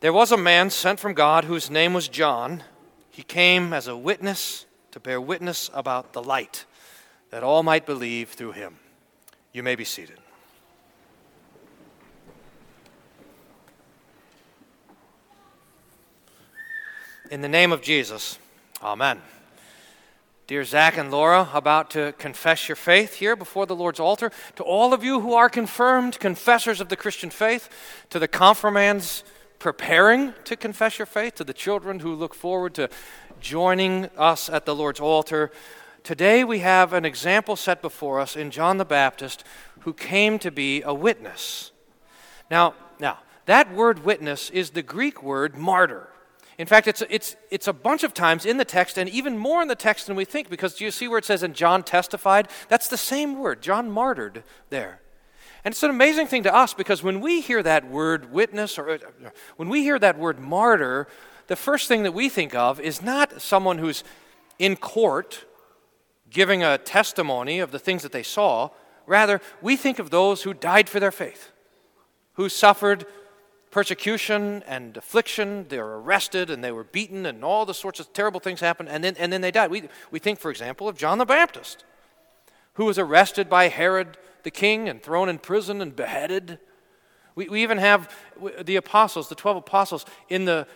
There was a man sent from God whose name was John. He came as a witness to bear witness about the light, that all might believe through him. You may be seated. In the name of Jesus, Amen. Dear Zach and Laura, about to confess your faith here before the Lord's altar. To all of you who are confirmed confessors of the Christian faith, to the confirmands preparing to confess your faith, to the children who look forward to joining us at the Lord's altar. Today we have an example set before us in John the Baptist who came to be a witness. Now, now that word witness is the Greek word martyr. In fact, it's, it's, it's a bunch of times in the text, and even more in the text than we think, because do you see where it says, and John testified? That's the same word. John martyred there. And it's an amazing thing to us because when we hear that word witness or uh, when we hear that word martyr, the first thing that we think of is not someone who's in court giving a testimony of the things that they saw. Rather, we think of those who died for their faith, who suffered persecution and affliction. They were arrested and they were beaten, and all the sorts of terrible things happened, and then, and then they died. We, we think, for example, of John the Baptist, who was arrested by Herod the king and thrown in prison and beheaded. We, we even have the apostles, the 12 apostles, in the,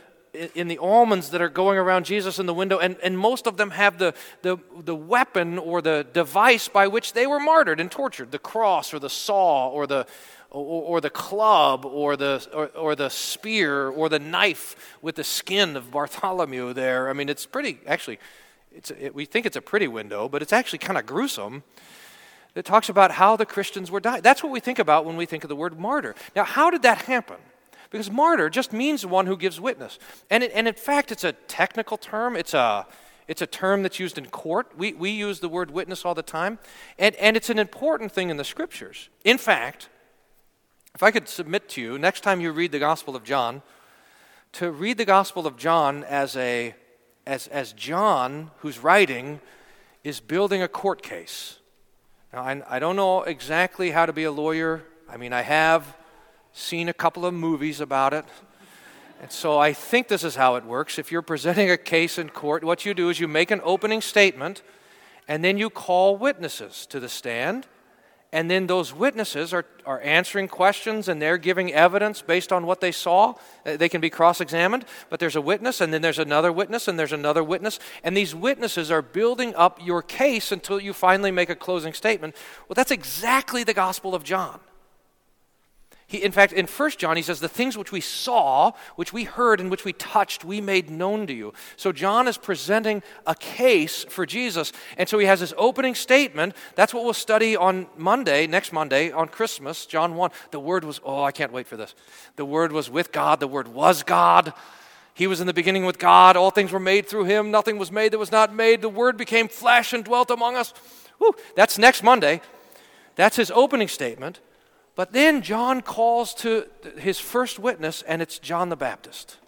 in the almonds that are going around Jesus in the window, and, and most of them have the, the, the weapon or the device by which they were martyred and tortured the cross or the saw or the, or, or the club or the, or, or, the spear or the knife with the skin of Bartholomew there. I mean, it's pretty, actually, it's, it, we think it's a pretty window, but it's actually kind of gruesome that talks about how the Christians were dying. That's what we think about when we think of the word martyr. Now, how did that happen? Because martyr just means one who gives witness. And, it, and in fact, it's a technical term, it's a, it's a term that's used in court. We, we use the word witness all the time. And, and it's an important thing in the scriptures. In fact, if I could submit to you, next time you read the Gospel of John, to read the Gospel of John as, a, as, as John, who's writing, is building a court case. Now, I, I don't know exactly how to be a lawyer. I mean, I have seen a couple of movies about it. And so I think this is how it works. If you're presenting a case in court, what you do is you make an opening statement and then you call witnesses to the stand and then those witnesses are, are answering questions and they're giving evidence based on what they saw. Uh, they can be cross examined, but there's a witness, and then there's another witness, and there's another witness. And these witnesses are building up your case until you finally make a closing statement. Well, that's exactly the Gospel of John. He, in fact, in 1 John, he says, The things which we saw, which we heard, and which we touched, we made known to you. So John is presenting a case for Jesus. And so he has his opening statement. That's what we'll study on Monday, next Monday, on Christmas, John 1. The Word was, oh, I can't wait for this. The Word was with God, the Word was God. He was in the beginning with God. All things were made through him. Nothing was made that was not made. The Word became flesh and dwelt among us. Whew, that's next Monday. That's his opening statement. But then John calls to his first witness, and it's John the Baptist.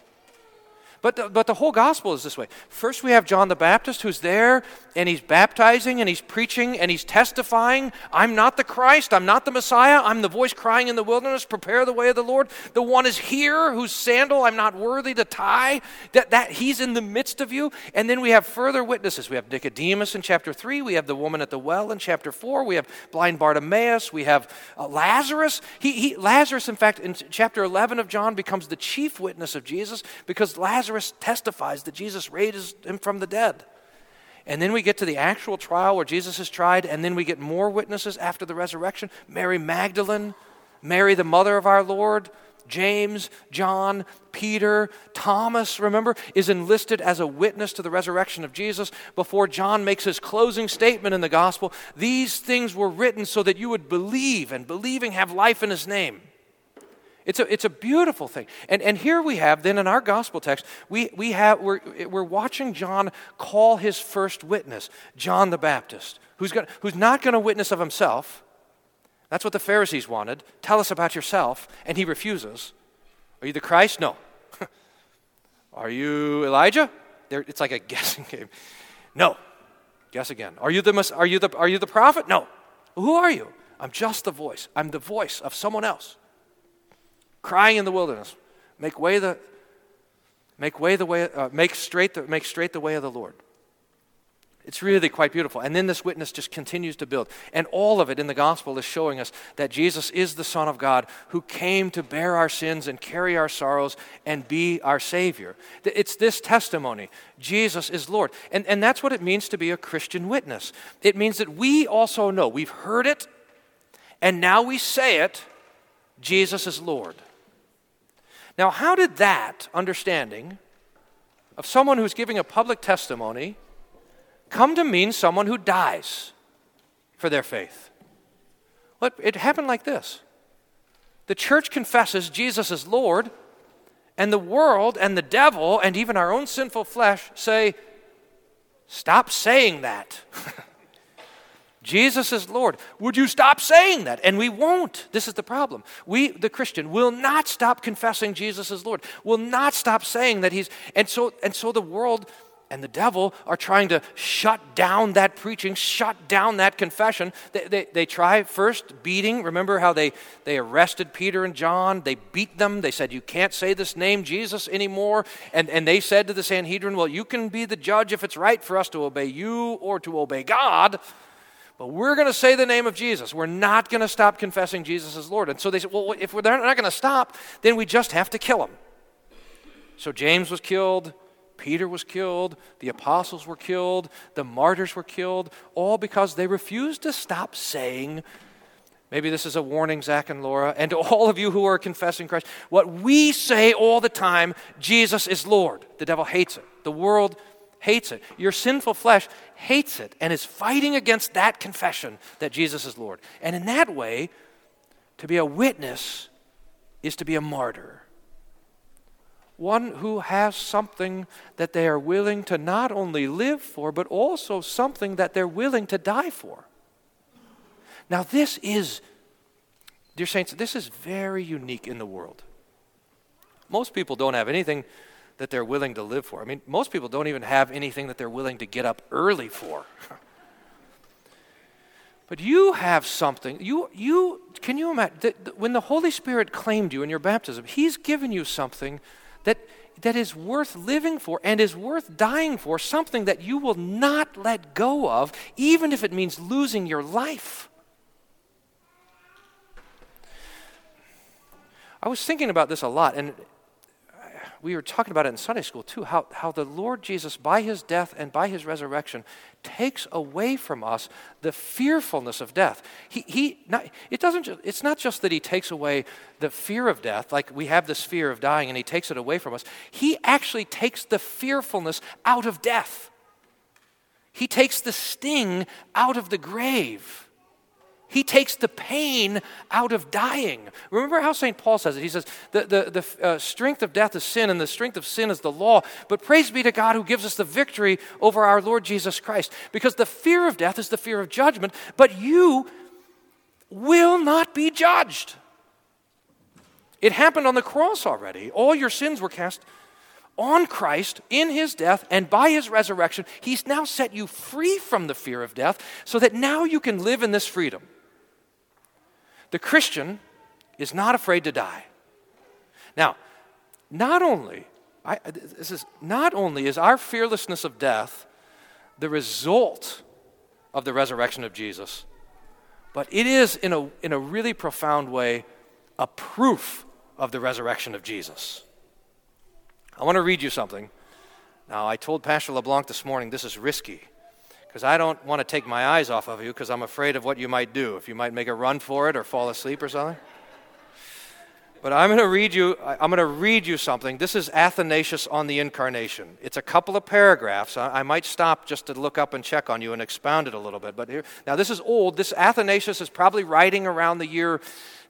But the, but the whole gospel is this way. First, we have John the Baptist who's there and he's baptizing and he's preaching and he's testifying I'm not the Christ, I'm not the Messiah, I'm the voice crying in the wilderness, prepare the way of the Lord. The one is here whose sandal I'm not worthy to tie. That, that he's in the midst of you. And then we have further witnesses. We have Nicodemus in chapter 3, we have the woman at the well in chapter 4, we have blind Bartimaeus, we have uh, Lazarus. He, he, Lazarus, in fact, in chapter 11 of John, becomes the chief witness of Jesus because Lazarus Lazarus testifies that Jesus raised him from the dead. And then we get to the actual trial where Jesus is tried, and then we get more witnesses after the resurrection Mary Magdalene, Mary, the mother of our Lord, James, John, Peter, Thomas, remember, is enlisted as a witness to the resurrection of Jesus before John makes his closing statement in the gospel. These things were written so that you would believe, and believing have life in his name. It's a, it's a beautiful thing. And, and here we have, then in our gospel text, we, we have, we're, we're watching John call his first witness, John the Baptist, who's, gonna, who's not going to witness of himself. That's what the Pharisees wanted. Tell us about yourself. And he refuses. Are you the Christ? No. Are you Elijah? There, it's like a guessing game. No. Guess again. Are you, the, are, you the, are you the prophet? No. Who are you? I'm just the voice. I'm the voice of someone else crying in the wilderness, make way the, Make, way the way, uh, make, straight the, make straight the way of the Lord. It's really quite beautiful. And then this witness just continues to build. And all of it in the gospel is showing us that Jesus is the Son of God who came to bear our sins and carry our sorrows and be our Savior. It's this testimony Jesus is Lord. And, and that's what it means to be a Christian witness. It means that we also know, we've heard it, and now we say it Jesus is Lord. Now, how did that understanding of someone who's giving a public testimony come to mean someone who dies for their faith? Well, it happened like this the church confesses Jesus is Lord, and the world and the devil and even our own sinful flesh say, Stop saying that. Jesus is Lord. Would you stop saying that? And we won't. This is the problem. We, the Christian, will not stop confessing Jesus is Lord. Will not stop saying that He's. And so, and so the world and the devil are trying to shut down that preaching, shut down that confession. They, they, they, try first beating. Remember how they, they arrested Peter and John? They beat them. They said, You can't say this name, Jesus, anymore. And, and they said to the Sanhedrin, Well, you can be the judge if it's right for us to obey you or to obey God. But we're going to say the name of Jesus. We're not going to stop confessing Jesus as Lord. And so they said, well, if we're not going to stop, then we just have to kill him. So James was killed, Peter was killed, the apostles were killed, the martyrs were killed, all because they refused to stop saying, maybe this is a warning, Zach and Laura, and to all of you who are confessing Christ, what we say all the time Jesus is Lord. The devil hates it. The world hates it. Your sinful flesh hates it and is fighting against that confession that Jesus is Lord. And in that way, to be a witness is to be a martyr. One who has something that they are willing to not only live for, but also something that they're willing to die for. Now, this is, dear saints, this is very unique in the world. Most people don't have anything that they're willing to live for. I mean, most people don't even have anything that they're willing to get up early for. but you have something. You, you, can you imagine that when the Holy Spirit claimed you in your baptism, He's given you something that, that is worth living for and is worth dying for, something that you will not let go of, even if it means losing your life. I was thinking about this a lot, and we were talking about it in Sunday school too, how, how the Lord Jesus, by his death and by his resurrection, takes away from us the fearfulness of death. He, he not, it doesn't it's not just that he takes away the fear of death, like we have this fear of dying and he takes it away from us. He actually takes the fearfulness out of death. He takes the sting out of the grave. He takes the pain out of dying. Remember how St. Paul says it? He says, The, the, the uh, strength of death is sin, and the strength of sin is the law. But praise be to God who gives us the victory over our Lord Jesus Christ. Because the fear of death is the fear of judgment, but you will not be judged. It happened on the cross already. All your sins were cast on Christ in his death and by his resurrection. He's now set you free from the fear of death so that now you can live in this freedom. The Christian is not afraid to die. Now, not only, I, this is, not only is our fearlessness of death the result of the resurrection of Jesus, but it is, in a, in a really profound way, a proof of the resurrection of Jesus. I want to read you something. Now, I told Pastor LeBlanc this morning this is risky because I don't want to take my eyes off of you because I'm afraid of what you might do, if you might make a run for it or fall asleep or something. But I'm going to read you I'm going to read you something. This is Athanasius on the incarnation. It's a couple of paragraphs. I, I might stop just to look up and check on you and expound it a little bit. But here, now this is old. This Athanasius is probably writing around the year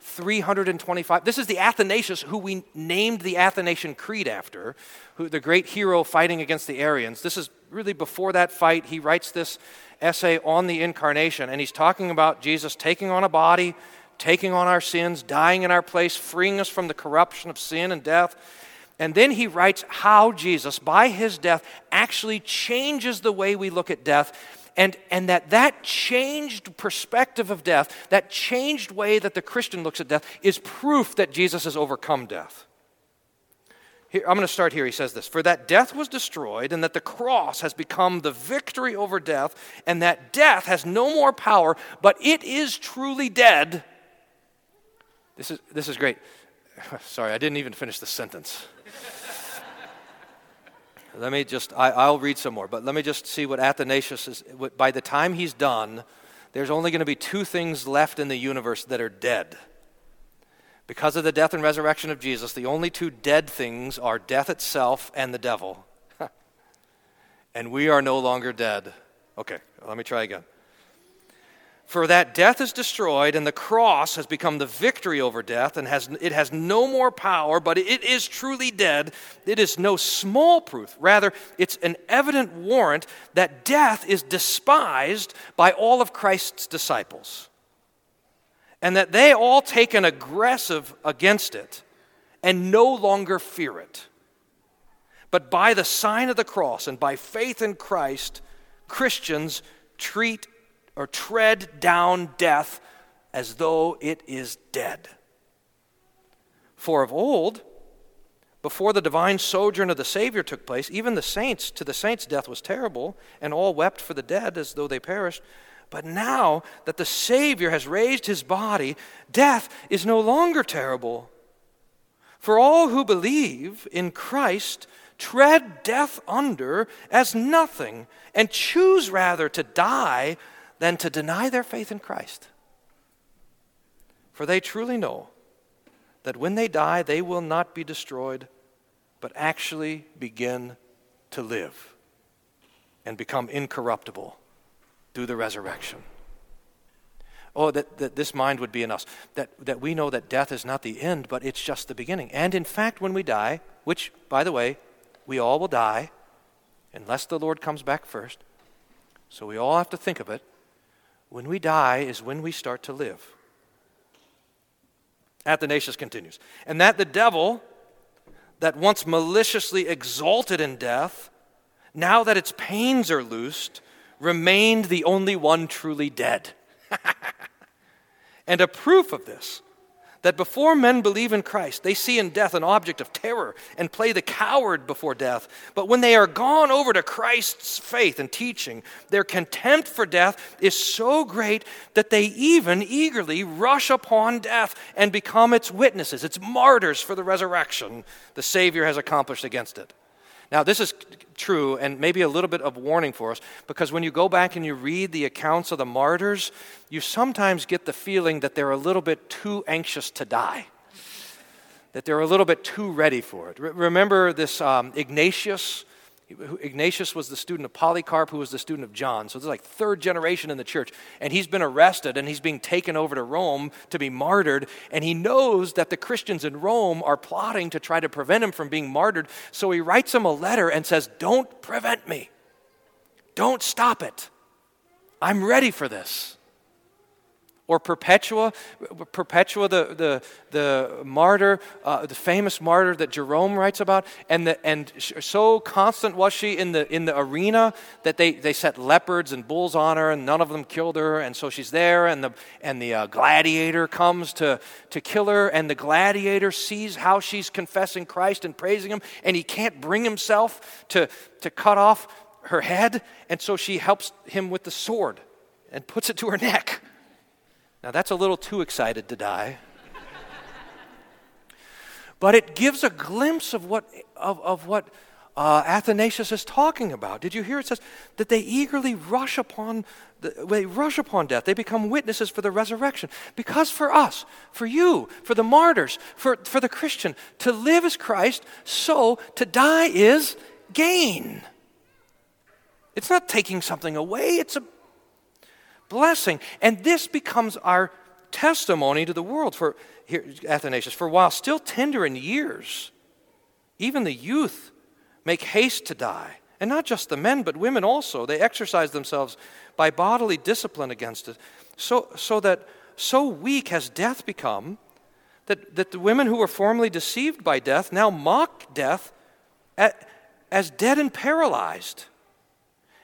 325. This is the Athanasius who we named the Athanasian Creed after, who, the great hero fighting against the Arians. This is really before that fight. He writes this essay on the incarnation, and he's talking about Jesus taking on a body, taking on our sins, dying in our place, freeing us from the corruption of sin and death. And then he writes how Jesus, by his death, actually changes the way we look at death and, and that that changed perspective of death, that changed way that the Christian looks at death, is proof that Jesus has overcome death. Here, I'm going to start here. He says this For that death was destroyed, and that the cross has become the victory over death, and that death has no more power, but it is truly dead. This is, this is great. Sorry, I didn't even finish the sentence. Let me just, I, will read some more, but let me just see what Athanasius is. By the time he's done, there's only going to be two things left in the universe that are dead. Because of the death and resurrection of Jesus, the only two dead things are death itself and the devil. and we are no longer dead. Okay, let me try again. For that death is destroyed, and the cross has become the victory over death, and has, it has no more power, but it is truly dead. It is no small proof. Rather, it's an evident warrant that death is despised by all of Christ's disciples and that they all take an aggressive against it and no longer fear it. But by the sign of the cross and by faith in Christ, Christians treat or tread down death as though it is dead. For of old, before the divine sojourn of the Savior took place, even the saints, to the saints, death was terrible, and all wept for the dead as though they perished. But now that the Savior has raised his body, death is no longer terrible. For all who believe in Christ tread death under as nothing and choose rather to die than to deny their faith in Christ. For they truly know that when they die, they will not be destroyed, but actually begin to live and become incorruptible through the resurrection. Oh, that, that this mind would be in us. That, that we know that death is not the end, but it's just the beginning. And in fact, when we die, which, by the way, we all will die unless the Lord comes back first. So we all have to think of it. When we die is when we start to live. Athanasius continues. And that the devil, that once maliciously exalted in death, now that its pains are loosed, remained the only one truly dead. and a proof of this, that before men believe in Christ, they see in death an object of terror and play the coward before death. But when they are gone over to Christ's faith and teaching, their contempt for death is so great that they even eagerly rush upon death and become its witnesses, its martyrs for the resurrection the Savior has accomplished against it. Now, this is true and maybe a little bit of warning for us because when you go back and you read the accounts of the martyrs, you sometimes get the feeling that they're a little bit too anxious to die, that they're a little bit too ready for it. remember this um, Ignatius? Ignatius was the student of Polycarp, who was the student of John. So this is like third generation in the church. And he's been arrested and he's being taken over to Rome to be martyred. And he knows that the Christians in Rome are plotting to try to prevent him from being martyred. So he writes them a letter and says, Don't prevent me. Don't stop it. I'm ready for this. Or Perpetua, Perpetua, the, the, the martyr, uh, the famous martyr that Jerome writes about. And, the, and so constant was she in the, in the arena that they, they set leopards and bulls on her, and none of them killed her. And so she's there, and the, and the uh, gladiator comes to, to kill her. And the gladiator sees how she's confessing Christ and praising him, and he can't bring himself to, to cut off her head. And so she helps him with the sword and puts it to her neck. Now, that's a little too excited to die. but it gives a glimpse of what, of, of what uh, Athanasius is talking about. Did you hear it says that they eagerly rush upon the, they rush upon death. They become witnesses for the resurrection. Because for us, for you, for the martyrs, for, for the Christian, to live is Christ, so to die is gain. It's not taking something away, it's a blessing. And this becomes our testimony to the world. For here, Athanasius, for while still tender in years, even the youth make haste to die. And not just the men, but women also. They exercise themselves by bodily discipline against it. So, so that so weak has death become that, that the women who were formerly deceived by death now mock death at, as dead and paralyzed.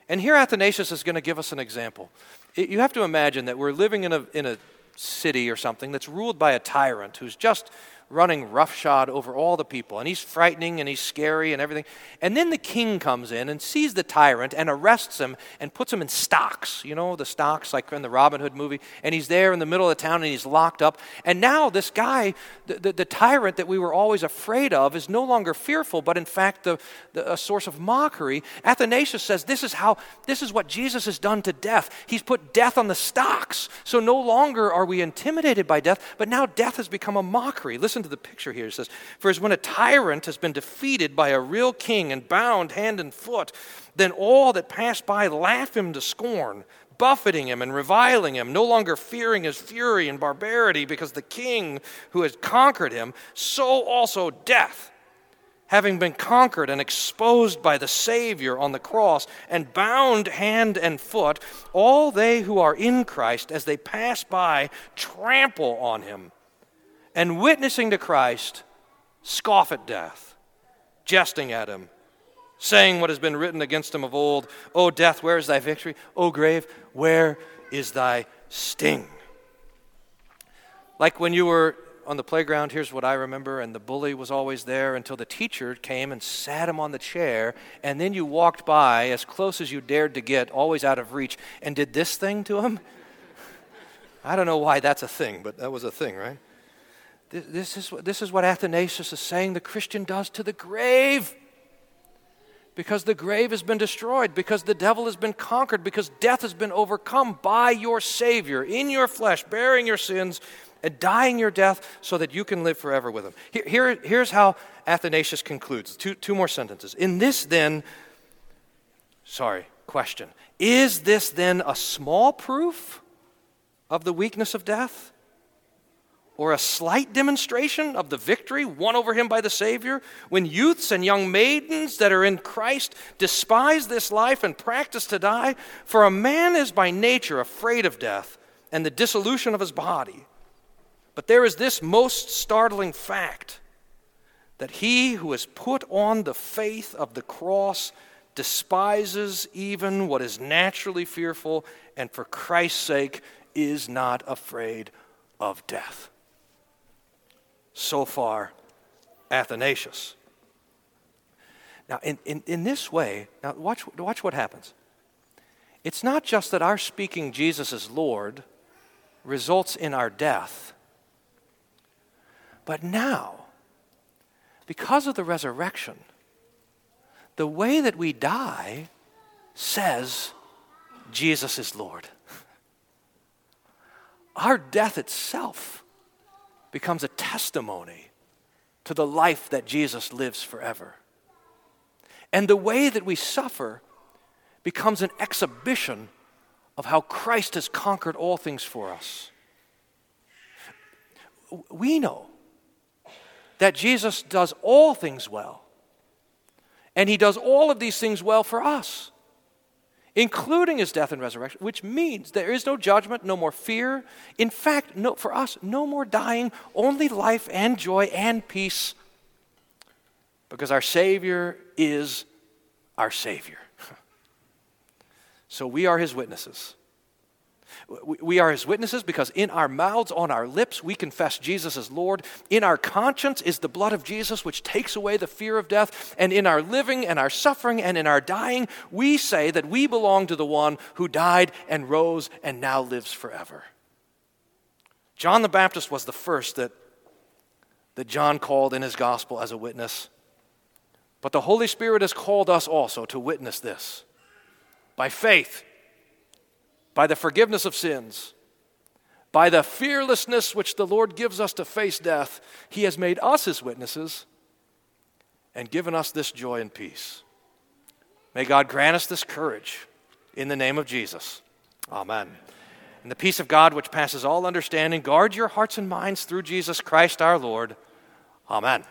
And here Athanasius is going to give us an example you have to imagine that we're living in a, in a city or something that's ruled by a tyrant who's just running roughshod over all the people. And he's frightening and he's scary and everything. And then the king comes in and sees the tyrant and arrests him and puts him in stocks. You know, the stocks like in the Robin Hood movie. And he's there in the middle of the town and he's locked up. And now this guy, the, the, the tyrant that we were always afraid of, is no longer fearful, but in fact the, the, a source of mockery. Athanasius says this is how, this is what Jesus has done to death. He's put death on the stocks. So no longer are we intimidated by death, but now death has become a mockery. Listen Listen to the picture here. It says, For as when a tyrant has been defeated by a real king and bound hand and foot, then all that pass by laugh him to scorn, buffeting him and reviling him, no longer fearing his fury and barbarity because the king who has conquered him, so also death having been conquered and exposed by the Savior on the cross and bound hand and foot, all they who are in Christ, as they pass by, trample on him and witnessing to Christ, scoff at death, jesting at him, saying what has been written against him of old O death, where is thy victory? O grave, where is thy sting? Like when you were on the playground, here's what I remember, and the bully was always there until the teacher came and sat him on the chair, and then you walked by as close as you dared to get, always out of reach, and did this thing to him. I don't know why that's a thing, but that was a thing, right? This is, this is what Athanasius is saying the Christian does to the grave. Because the grave has been destroyed, because the devil has been conquered, because death has been overcome by your Savior in your flesh, bearing your sins and dying your death so that you can live forever with him. Here, here, here's how Athanasius concludes two, two more sentences. In this, then, sorry, question. Is this then a small proof of the weakness of death? Or a slight demonstration of the victory won over him by the Savior, when youths and young maidens that are in Christ despise this life and practice to die, for a man is by nature afraid of death and the dissolution of his body. But there is this most startling fact that he who has put on the faith of the cross despises even what is naturally fearful, and for Christ's sake is not afraid of death. So far, Athanasius. Now, in, in, in this way, now watch, watch what happens. It's not just that our speaking Jesus as Lord results in our death, but now, because of the resurrection, the way that we die says Jesus is Lord. Our death itself becomes a testimony to the life that Jesus lives forever. And the way that we suffer becomes an exhibition of how Christ has conquered all things for us. We know that Jesus does all things well, and he does all of these things well for us including his death and resurrection, which means there is no judgment, no more fear. In fact, no, for us, no more dying, only life and joy and peace, because our Savior is our Savior. so we are his witnesses. We are his witnesses because in our mouths, on our lips, we confess Jesus as Lord. In our conscience is the blood of Jesus, which takes away the fear of death. And in our living and our suffering and in our dying, we say that we belong to the one who died and rose and now lives forever. John the Baptist was the first that, that John called in his gospel as a witness. But the Holy Spirit has called us also to witness this by faith by the forgiveness of sins, by the fearlessness which the Lord gives us to face death, He has made us His witnesses and given us this joy and peace. May God grant us this courage in the name of Jesus. Amen. And the peace of God, which passes all understanding, guard your hearts and minds through Jesus Christ our Lord. Amen.